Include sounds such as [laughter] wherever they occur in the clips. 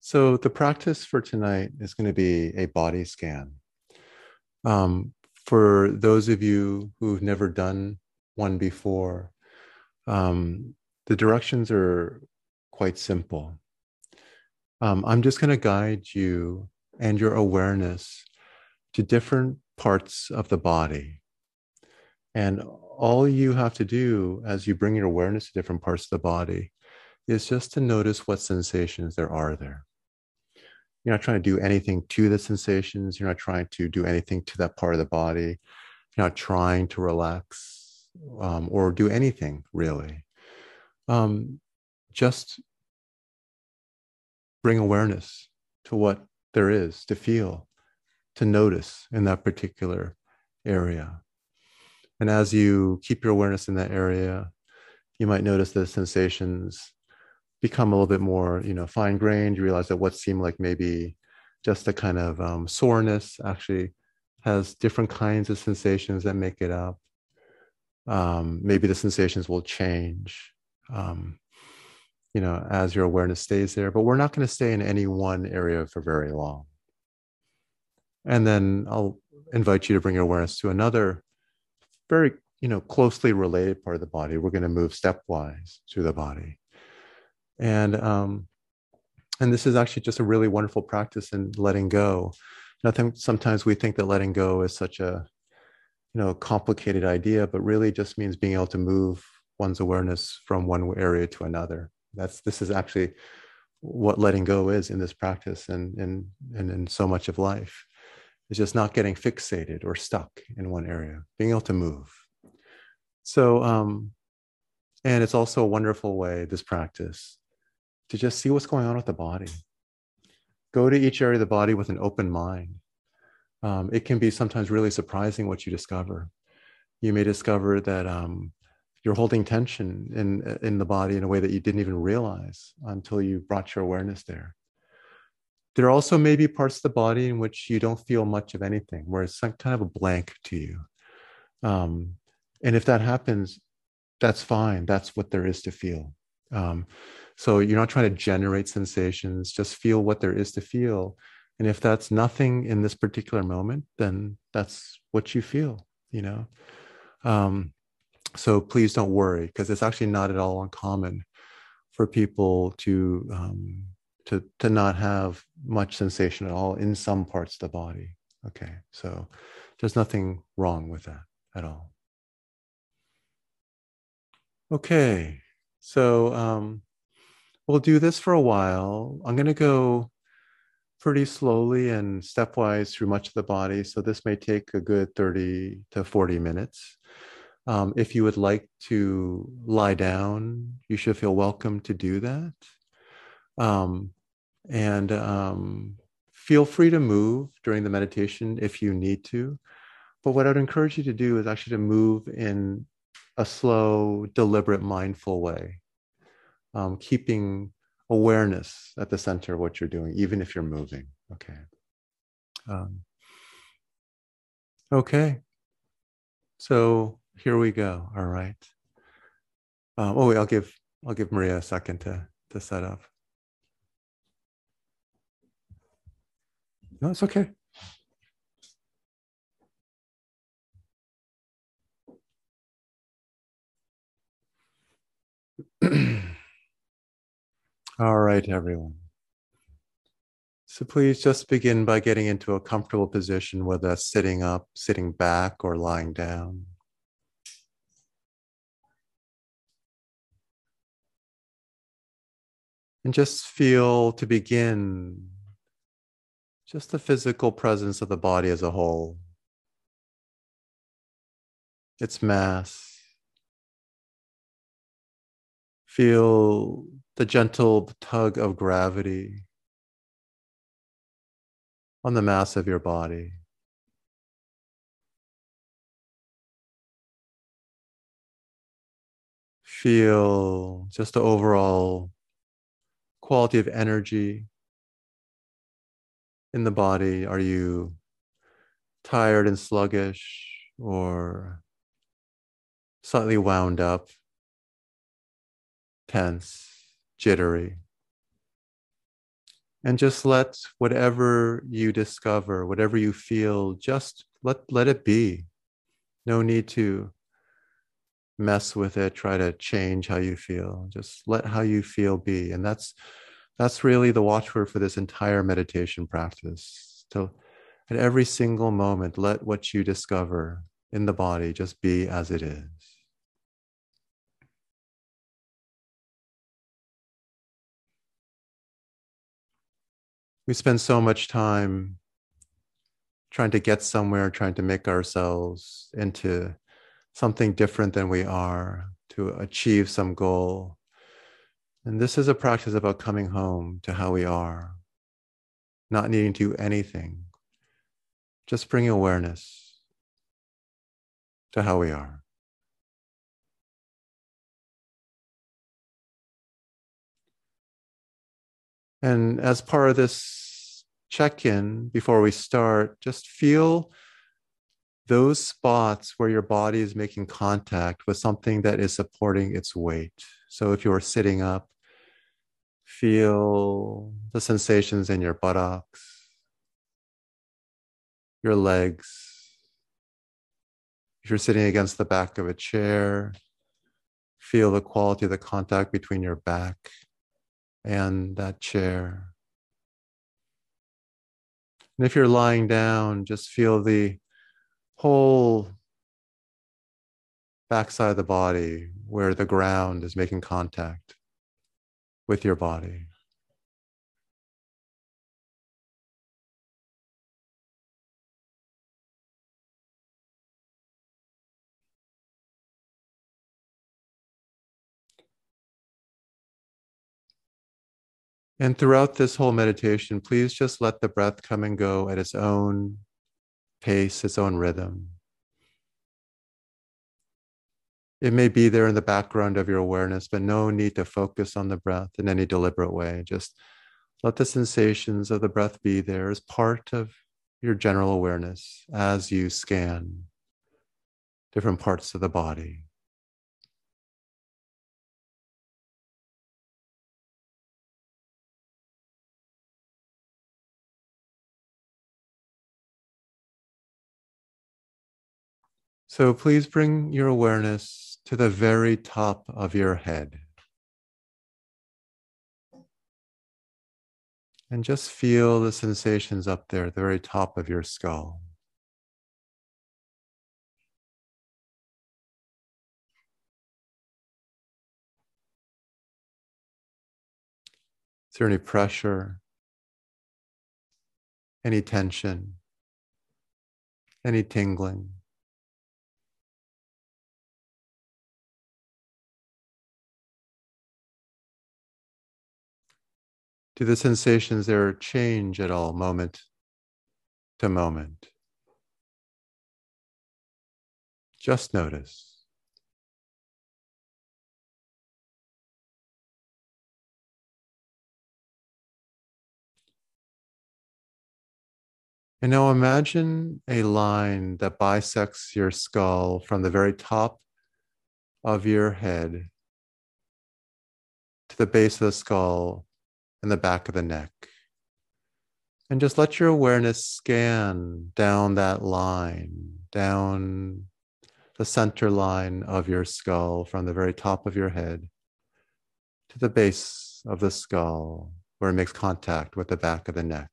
So, the practice for tonight is going to be a body scan. Um, for those of you who've never done one before, um, the directions are quite simple. Um, I'm just going to guide you and your awareness to different parts of the body. And all you have to do as you bring your awareness to different parts of the body is just to notice what sensations there are there. You're not trying to do anything to the sensations. You're not trying to do anything to that part of the body. You're not trying to relax um, or do anything really. Um, just bring awareness to what there is to feel, to notice in that particular area. And as you keep your awareness in that area, you might notice the sensations become a little bit more, you know, fine grained. You realize that what seemed like maybe just a kind of um, soreness actually has different kinds of sensations that make it up. Um, maybe the sensations will change, um, you know, as your awareness stays there. But we're not going to stay in any one area for very long. And then I'll invite you to bring your awareness to another very, you know, closely related part of the body. We're going to move stepwise through the body and um, and this is actually just a really wonderful practice in letting go. I think sometimes we think that letting go is such a you know complicated idea, but really just means being able to move one's awareness from one area to another. That's this is actually what letting go is in this practice and and and in so much of life is just not getting fixated or stuck in one area, being able to move. So um, and it's also a wonderful way, this practice, to just see what's going on with the body. Go to each area of the body with an open mind. Um, it can be sometimes really surprising what you discover. You may discover that um, you're holding tension in in the body in a way that you didn't even realize until you brought your awareness there. There also may be parts of the body in which you don't feel much of anything, where it's kind of a blank to you. Um, and if that happens, that's fine. That's what there is to feel. Um, so you're not trying to generate sensations, just feel what there is to feel. And if that's nothing in this particular moment, then that's what you feel, you know? Um, so please don't worry, because it's actually not at all uncommon for people to, um, to, to not have much sensation at all in some parts of the body. Okay, so there's nothing wrong with that at all. Okay, so um, we'll do this for a while. I'm going to go pretty slowly and stepwise through much of the body. So this may take a good 30 to 40 minutes. Um, if you would like to lie down, you should feel welcome to do that. Um, and um, feel free to move during the meditation if you need to. But what I'd encourage you to do is actually to move in a slow, deliberate, mindful way um, keeping awareness at the center of what you're doing, even if you're moving. Okay. Um, okay. So here we go. All right. Um, oh, wait, I'll give I'll give Maria a second to to set up. No, it's okay. [clears throat] All right, everyone. So please just begin by getting into a comfortable position, whether that's sitting up, sitting back, or lying down. And just feel to begin just the physical presence of the body as a whole, its mass. Feel the gentle tug of gravity on the mass of your body. Feel just the overall quality of energy in the body. Are you tired and sluggish or slightly wound up, tense? Jittery. And just let whatever you discover, whatever you feel, just let, let it be. No need to mess with it, try to change how you feel. Just let how you feel be. And that's that's really the watchword for this entire meditation practice. To at every single moment, let what you discover in the body just be as it is. We spend so much time trying to get somewhere, trying to make ourselves into something different than we are, to achieve some goal. And this is a practice about coming home to how we are, not needing to do anything, just bring awareness to how we are. And as part of this check in before we start, just feel those spots where your body is making contact with something that is supporting its weight. So if you're sitting up, feel the sensations in your buttocks, your legs. If you're sitting against the back of a chair, feel the quality of the contact between your back and that chair. And if you're lying down, just feel the whole backside of the body where the ground is making contact with your body. And throughout this whole meditation, please just let the breath come and go at its own pace, its own rhythm. It may be there in the background of your awareness, but no need to focus on the breath in any deliberate way. Just let the sensations of the breath be there as part of your general awareness as you scan different parts of the body. So please bring your awareness to the very top of your head. And just feel the sensations up there at the very top of your skull. Is there any pressure, any tension, any tingling? Do the sensations there change at all, moment to moment? Just notice. And now imagine a line that bisects your skull from the very top of your head to the base of the skull in the back of the neck. And just let your awareness scan down that line, down the center line of your skull from the very top of your head to the base of the skull where it makes contact with the back of the neck.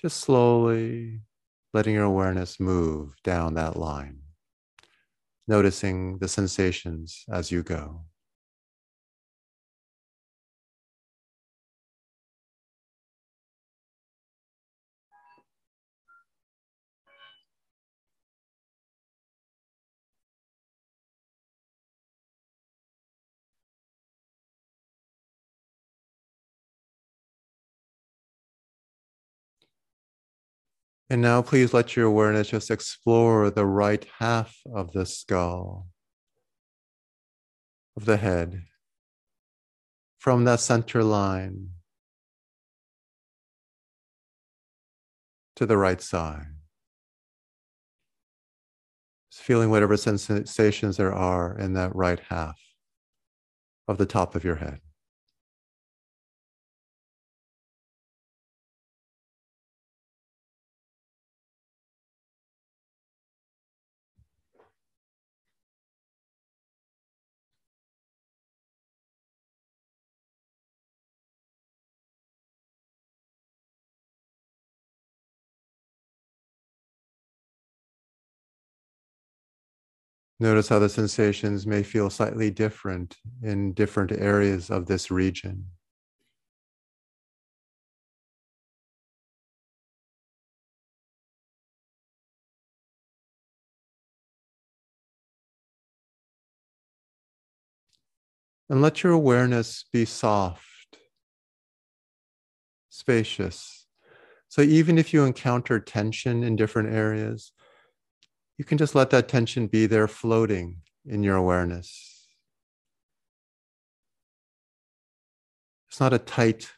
Just slowly letting your awareness move down that line, noticing the sensations as you go. And now please let your awareness just explore the right half of the skull, of the head, from that center line to the right side. Just feeling whatever sensations there are in that right half of the top of your head. Notice how the sensations may feel slightly different in different areas of this region. And let your awareness be soft, spacious. So even if you encounter tension in different areas, you can just let that tension be there floating in your awareness. It's not a tight,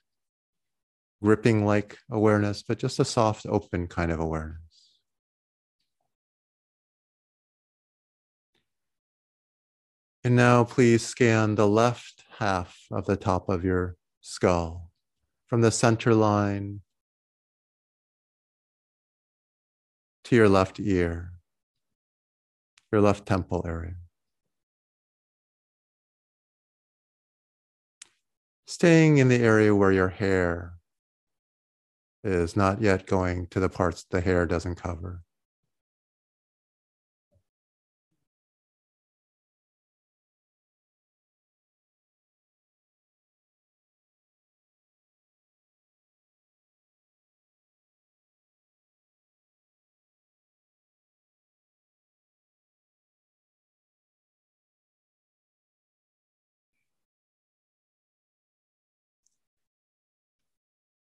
gripping like awareness, but just a soft, open kind of awareness. And now please scan the left half of the top of your skull from the center line to your left ear, your left temple area. Staying in the area where your hair is not yet going to the parts the hair doesn't cover.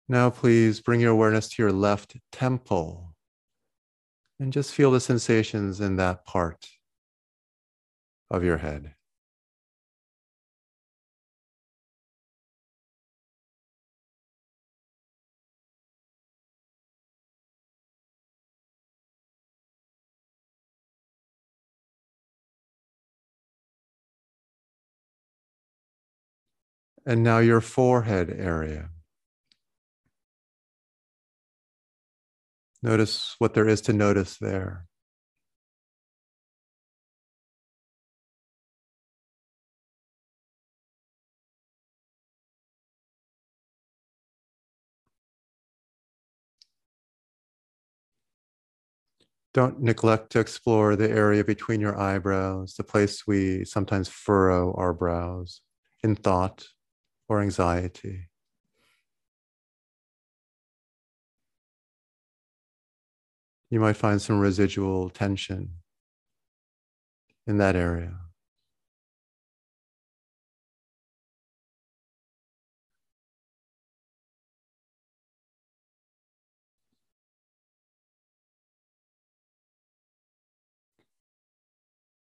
Now, please bring your awareness to your left temple and just feel the sensations in that part of your head. And now your forehead area. Notice what there is to notice there. Don't neglect to explore the area between your eyebrows, the place we sometimes furrow our brows in thought or anxiety. You might find some residual tension in that area.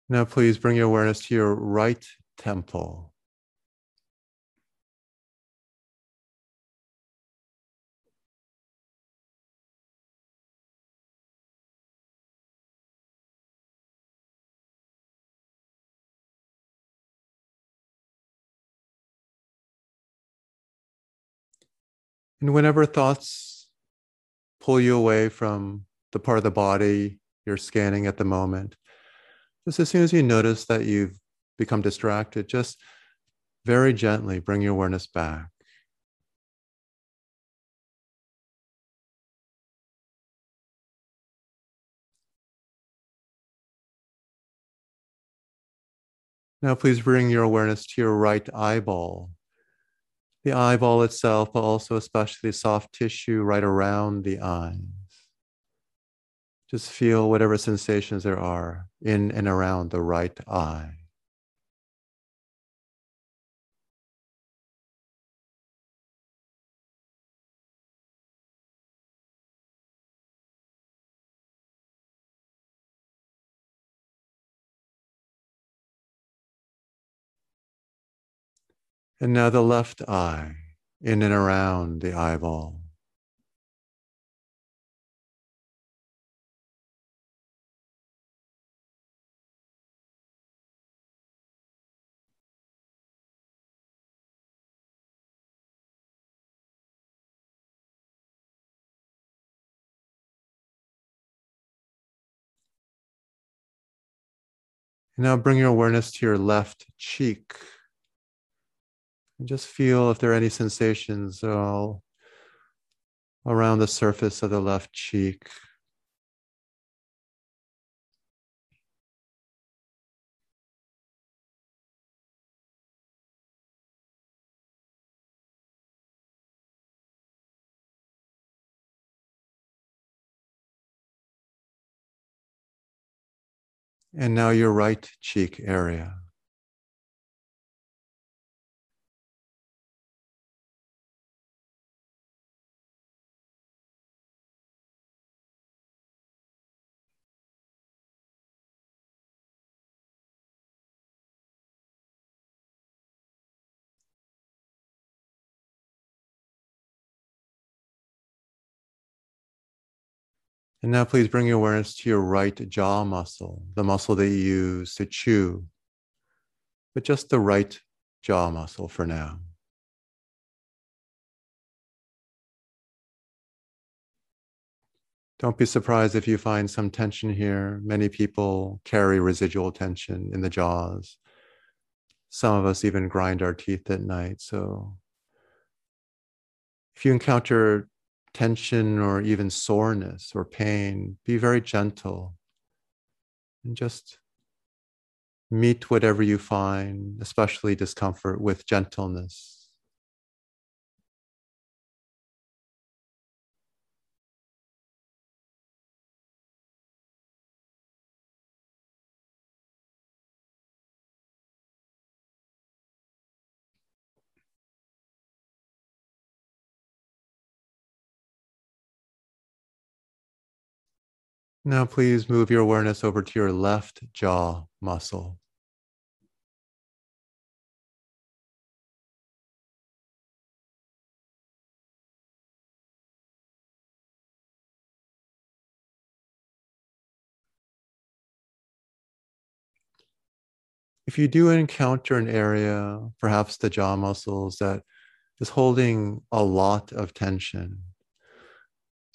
Now, please bring your awareness to your right temple. And whenever thoughts pull you away from the part of the body you're scanning at the moment, just as soon as you notice that you've become distracted, just very gently bring your awareness back. Now, please bring your awareness to your right eyeball the eyeball itself, but also especially the soft tissue right around the eyes. Just feel whatever sensations there are in and around the right eye. And now the left eye, in and around the eyeball. Now bring your awareness to your left cheek. And just feel if there are any sensations all around the surface of the left cheek. And now your right cheek area. And now please bring your awareness to your right jaw muscle, the muscle that you use to chew, but just the right jaw muscle for now. Don't be surprised if you find some tension here. Many people carry residual tension in the jaws. Some of us even grind our teeth at night. So if you encounter tension or even soreness or pain, be very gentle and just meet whatever you find, especially discomfort, with gentleness. Now, please move your awareness over to your left jaw muscle. If you do encounter an area, perhaps the jaw muscles, that is holding a lot of tension,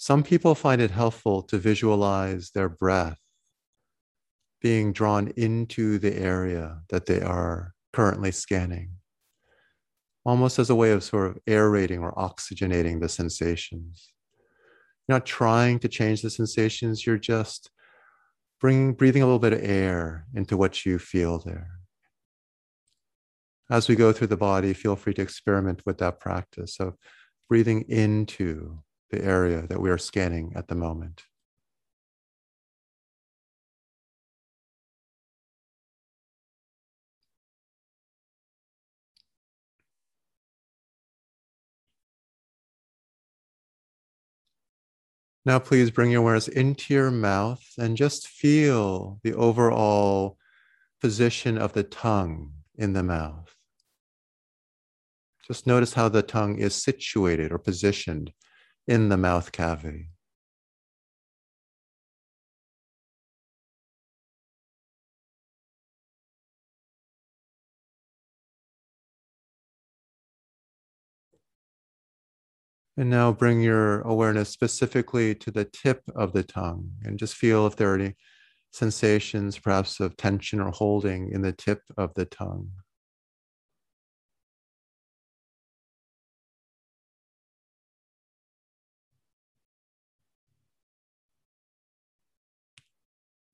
some people find it helpful to visualize their breath being drawn into the area that they are currently scanning, almost as a way of sort of aerating or oxygenating the sensations. You're not trying to change the sensations, you're just bringing, breathing a little bit of air into what you feel there. As we go through the body, feel free to experiment with that practice of breathing into the area that we are scanning at the moment. Now, please bring your awareness into your mouth and just feel the overall position of the tongue in the mouth. Just notice how the tongue is situated or positioned in the mouth cavity. And now bring your awareness specifically to the tip of the tongue and just feel if there are any sensations, perhaps of tension or holding in the tip of the tongue.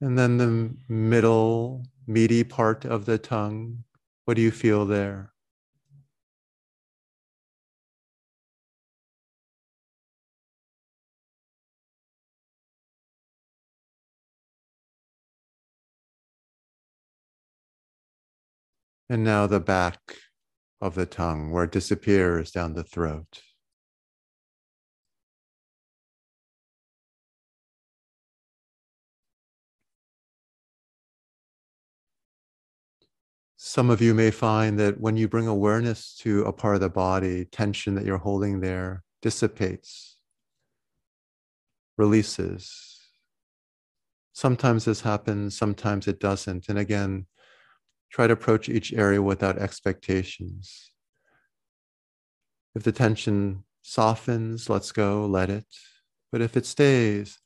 And then the middle, meaty part of the tongue. What do you feel there? And now the back of the tongue, where it disappears down the throat. Some of you may find that when you bring awareness to a part of the body, tension that you're holding there dissipates, releases. Sometimes this happens, sometimes it doesn't. And again, try to approach each area without expectations. If the tension softens, let's go, let it. But if it stays,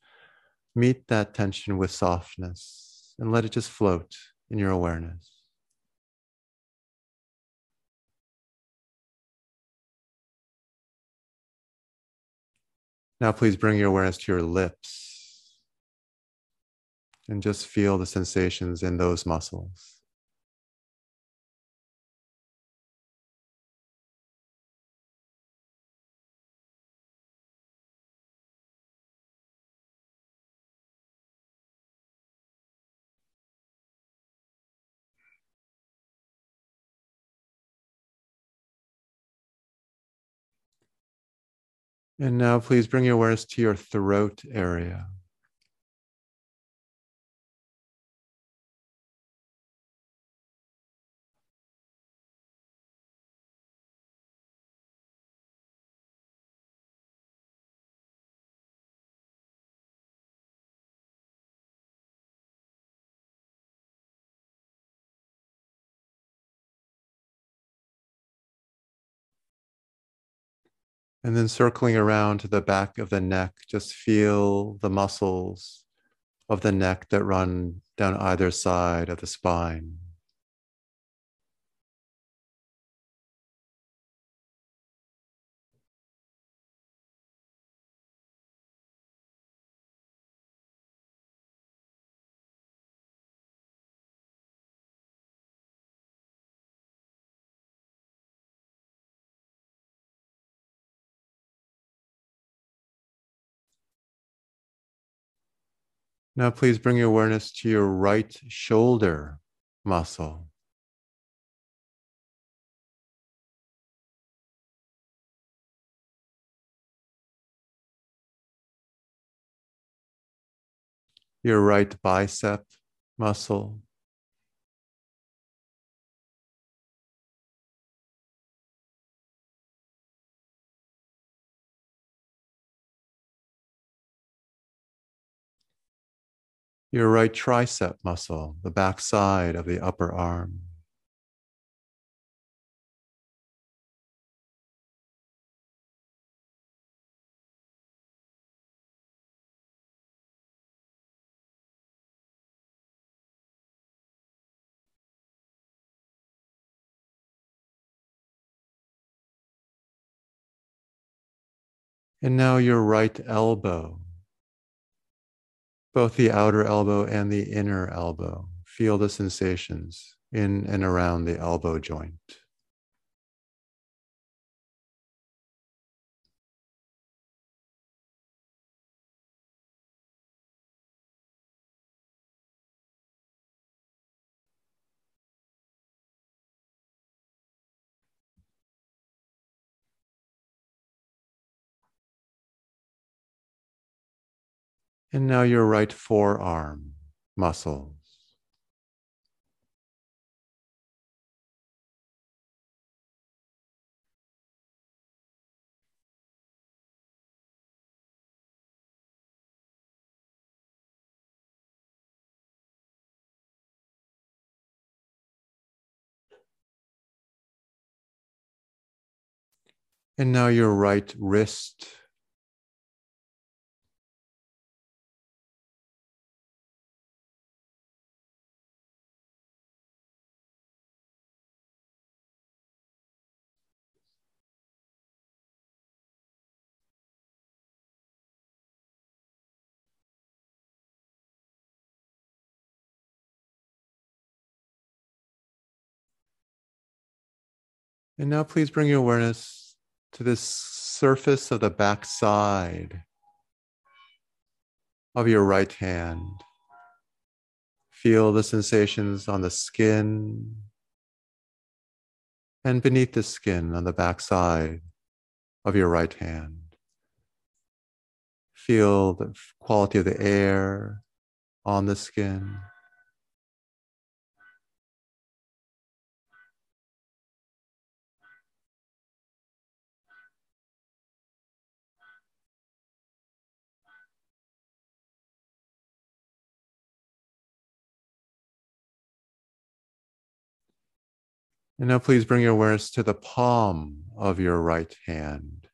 meet that tension with softness and let it just float in your awareness. Now, please bring your awareness to your lips and just feel the sensations in those muscles. And now please bring your awareness to your throat area. And then circling around to the back of the neck, just feel the muscles of the neck that run down either side of the spine. Now, please bring your awareness to your right shoulder muscle. Your right bicep muscle. Your right tricep muscle, the back side of the upper arm. And now your right elbow, both the outer elbow and the inner elbow. Feel the sensations in and around the elbow joint. And now your right forearm muscles. And now your right wrist And now please bring your awareness to this surface of the back side of your right hand. Feel the sensations on the skin and beneath the skin on the back side of your right hand. Feel the quality of the air on the skin. And now please bring your awareness to the palm of your right hand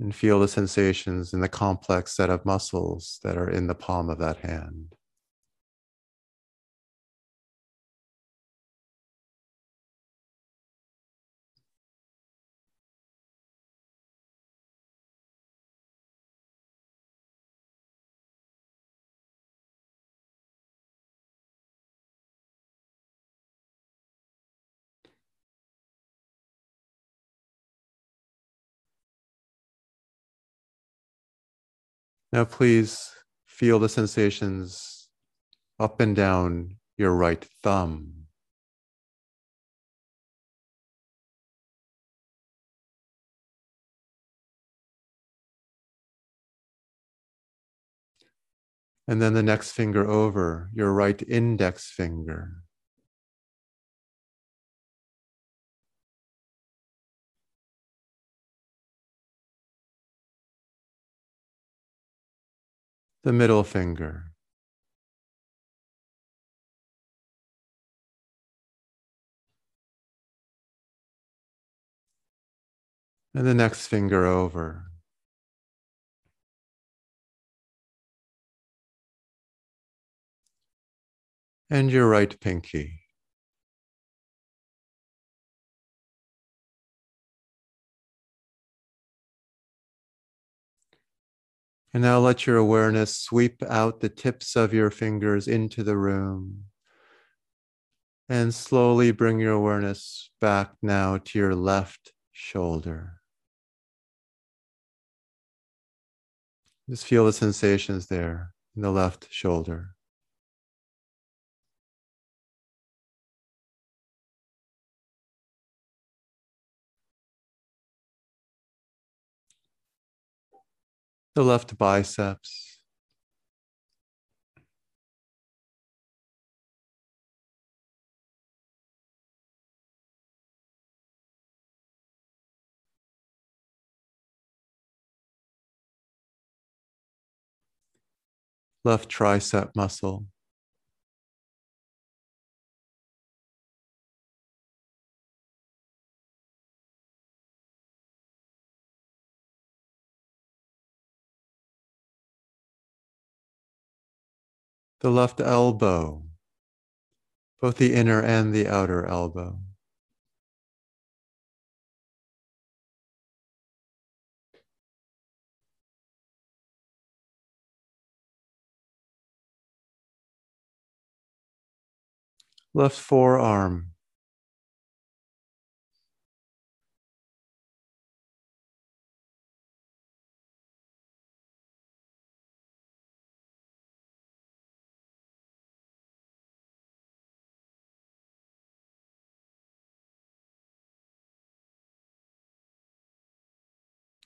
and feel the sensations in the complex set of muscles that are in the palm of that hand. Now, please feel the sensations up and down your right thumb. And then the next finger over, your right index finger. The middle finger. And the next finger over. And your right pinky. And now let your awareness sweep out the tips of your fingers into the room. And slowly bring your awareness back now to your left shoulder. Just feel the sensations there in the left shoulder. The left biceps. left tricep muscle. The left elbow, both the inner and the outer elbow. left forearm.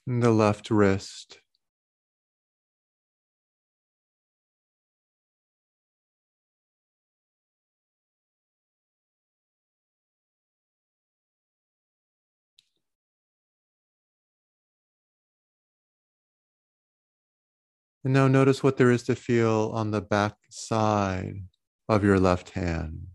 The left wrist. And now notice what there is to feel on the back side of your left hand.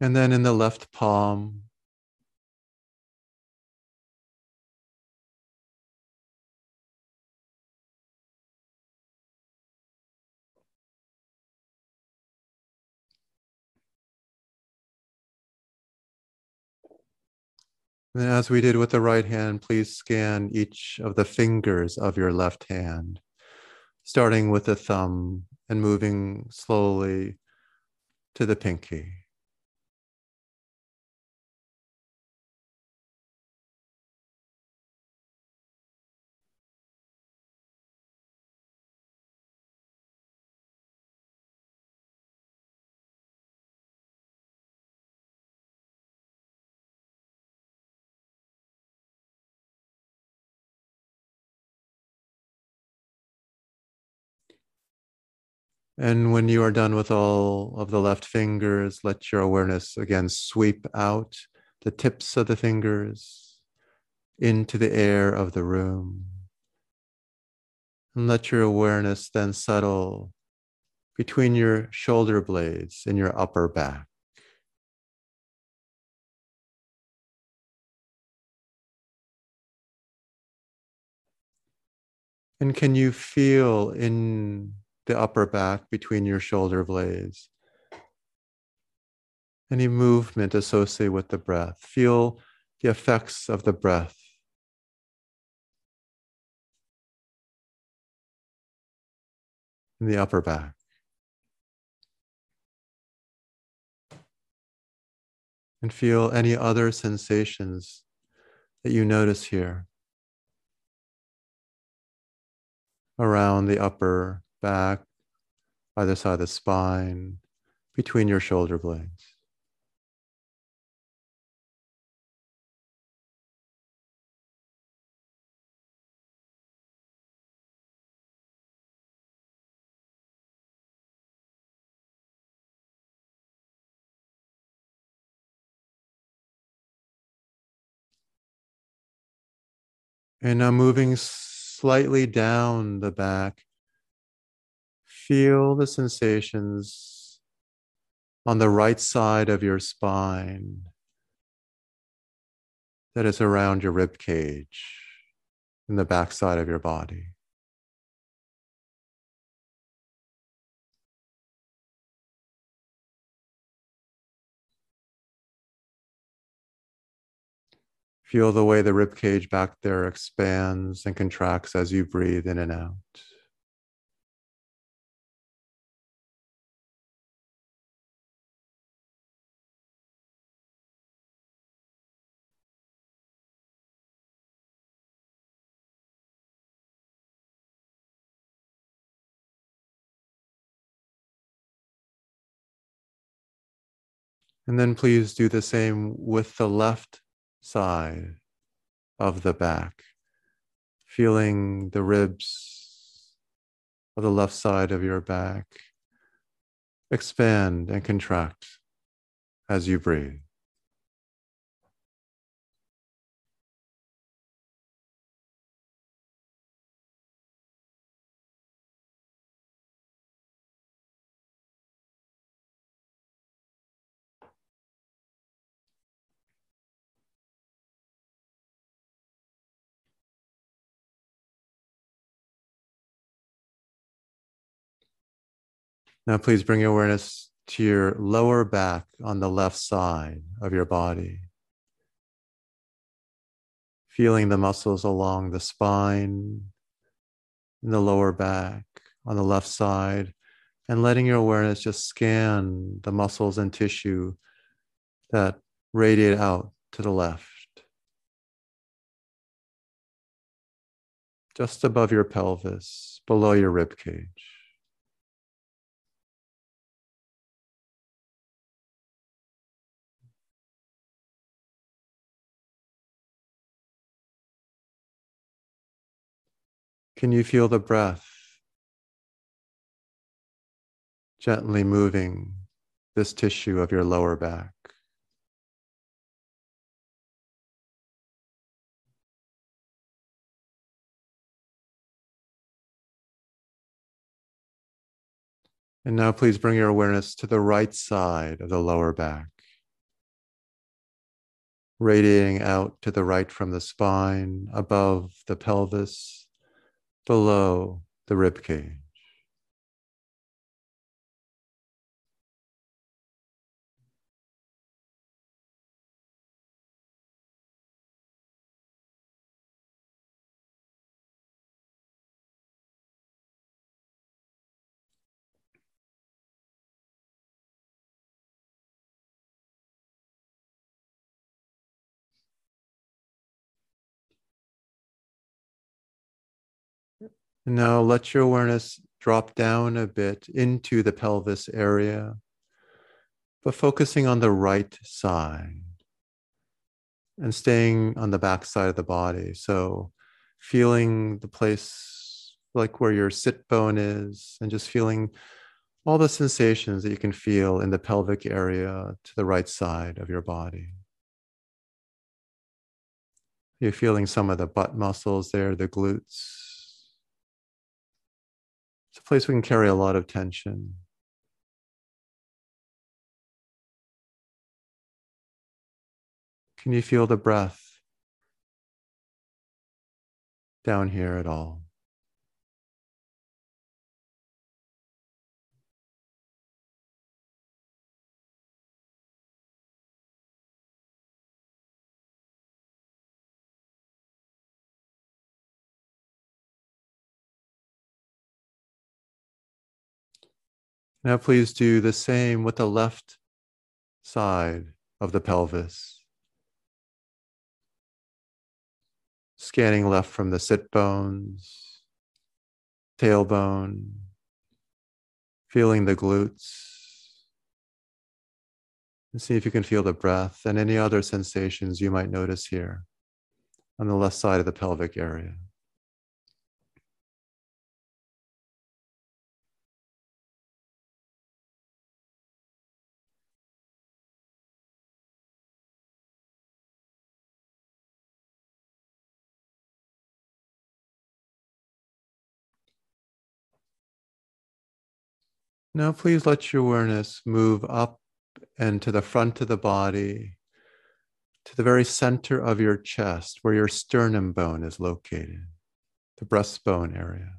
And then in the left palm, And as we did with the right hand, please scan each of the fingers of your left hand, starting with the thumb and moving slowly to the pinky. And when you are done with all of the left fingers, let your awareness again sweep out the tips of the fingers into the air of the room. And let your awareness then settle between your shoulder blades and your upper back. And can you feel in the upper back between your shoulder blades. Any movement associated with the breath. Feel the effects of the breath. In the upper back. And feel any other sensations that you notice here around the upper back, either side of the spine, between your shoulder blades. And now moving slightly down the back, feel the sensations on the right side of your spine that is around your rib cage in the back side of your body. Feel the way the rib cage back there expands and contracts as you breathe in and out. And then please do the same with the left side of the back, feeling the ribs of the left side of your back expand and contract as you breathe. Now, please bring your awareness to your lower back on the left side of your body. Feeling the muscles along the spine, in the lower back, on the left side, and letting your awareness just scan the muscles and tissue that radiate out to the left. Just above your pelvis, below your rib cage. Can you feel the breath gently moving this tissue of your lower back? And now please bring your awareness to the right side of the lower back, radiating out to the right from the spine, above the pelvis, below the rib now let your awareness drop down a bit into the pelvis area, but focusing on the right side and staying on the back side of the body. So feeling the place like where your sit bone is and just feeling all the sensations that you can feel in the pelvic area to the right side of your body. You're feeling some of the butt muscles there, the glutes, it's a place we can carry a lot of tension. Can you feel the breath down here at all? Now, please do the same with the left side of the pelvis. Scanning left from the sit bones, tailbone, feeling the glutes. And see if you can feel the breath and any other sensations you might notice here on the left side of the pelvic area. Now, please let your awareness move up and to the front of the body, to the very center of your chest, where your sternum bone is located, the breastbone area.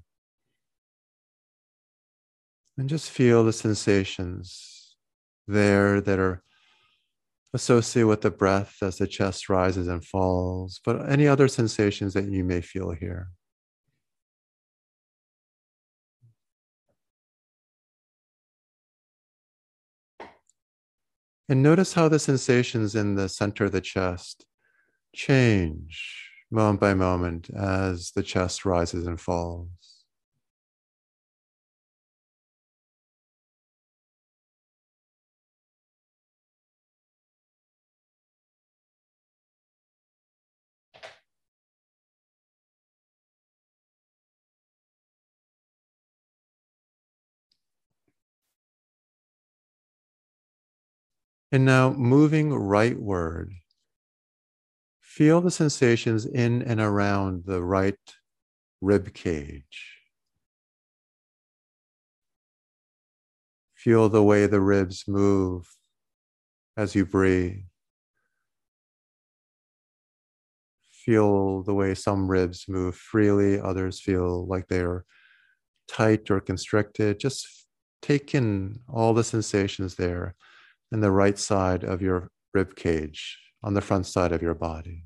And just feel the sensations there that are associated with the breath as the chest rises and falls, but any other sensations that you may feel here. And notice how the sensations in the center of the chest change moment by moment as the chest rises and falls. And now moving rightward, feel the sensations in and around the right rib cage. Feel the way the ribs move as you breathe. Feel the way some ribs move freely, others feel like they're tight or constricted. Just take in all the sensations there and the right side of your rib cage on the front side of your body.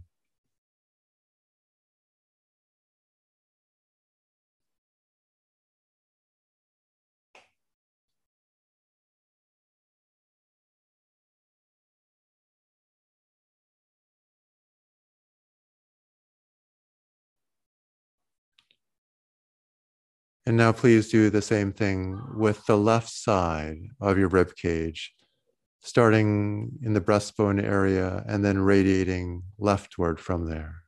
And now please do the same thing with the left side of your rib cage starting in the breastbone area and then radiating leftward from there.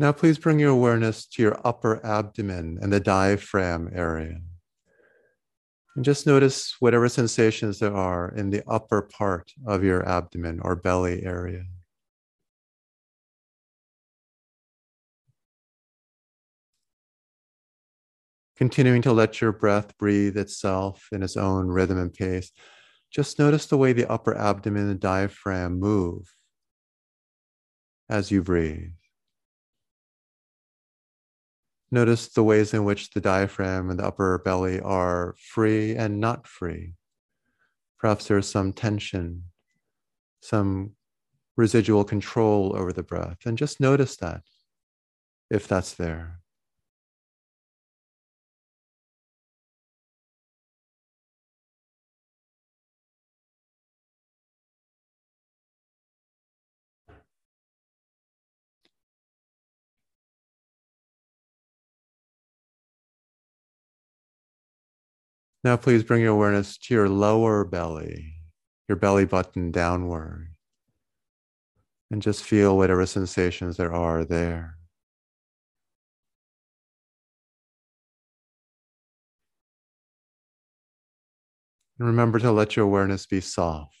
Now, please bring your awareness to your upper abdomen and the diaphragm area. And just notice whatever sensations there are in the upper part of your abdomen or belly area. Continuing to let your breath breathe itself in its own rhythm and pace. Just notice the way the upper abdomen and diaphragm move as you breathe. Notice the ways in which the diaphragm and the upper belly are free and not free. Perhaps there's some tension, some residual control over the breath, and just notice that if that's there. Now, please bring your awareness to your lower belly, your belly button downward, and just feel whatever sensations there are there. And remember to let your awareness be soft.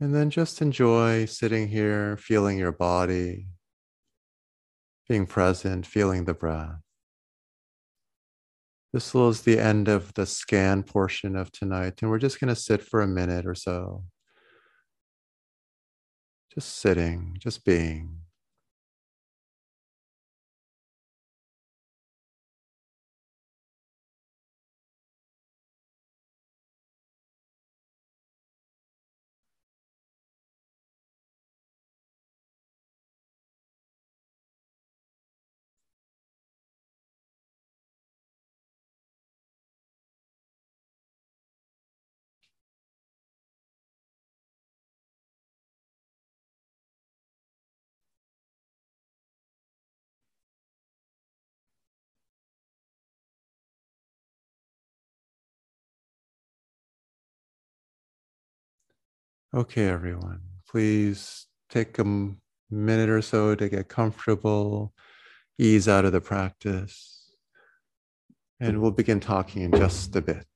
And then just enjoy sitting here, feeling your body, being present, feeling the breath. This is the end of the scan portion of tonight, and we're just going to sit for a minute or so. Just sitting, just being. Okay, everyone, please take a minute or so to get comfortable, ease out of the practice, and we'll begin talking in just a bit.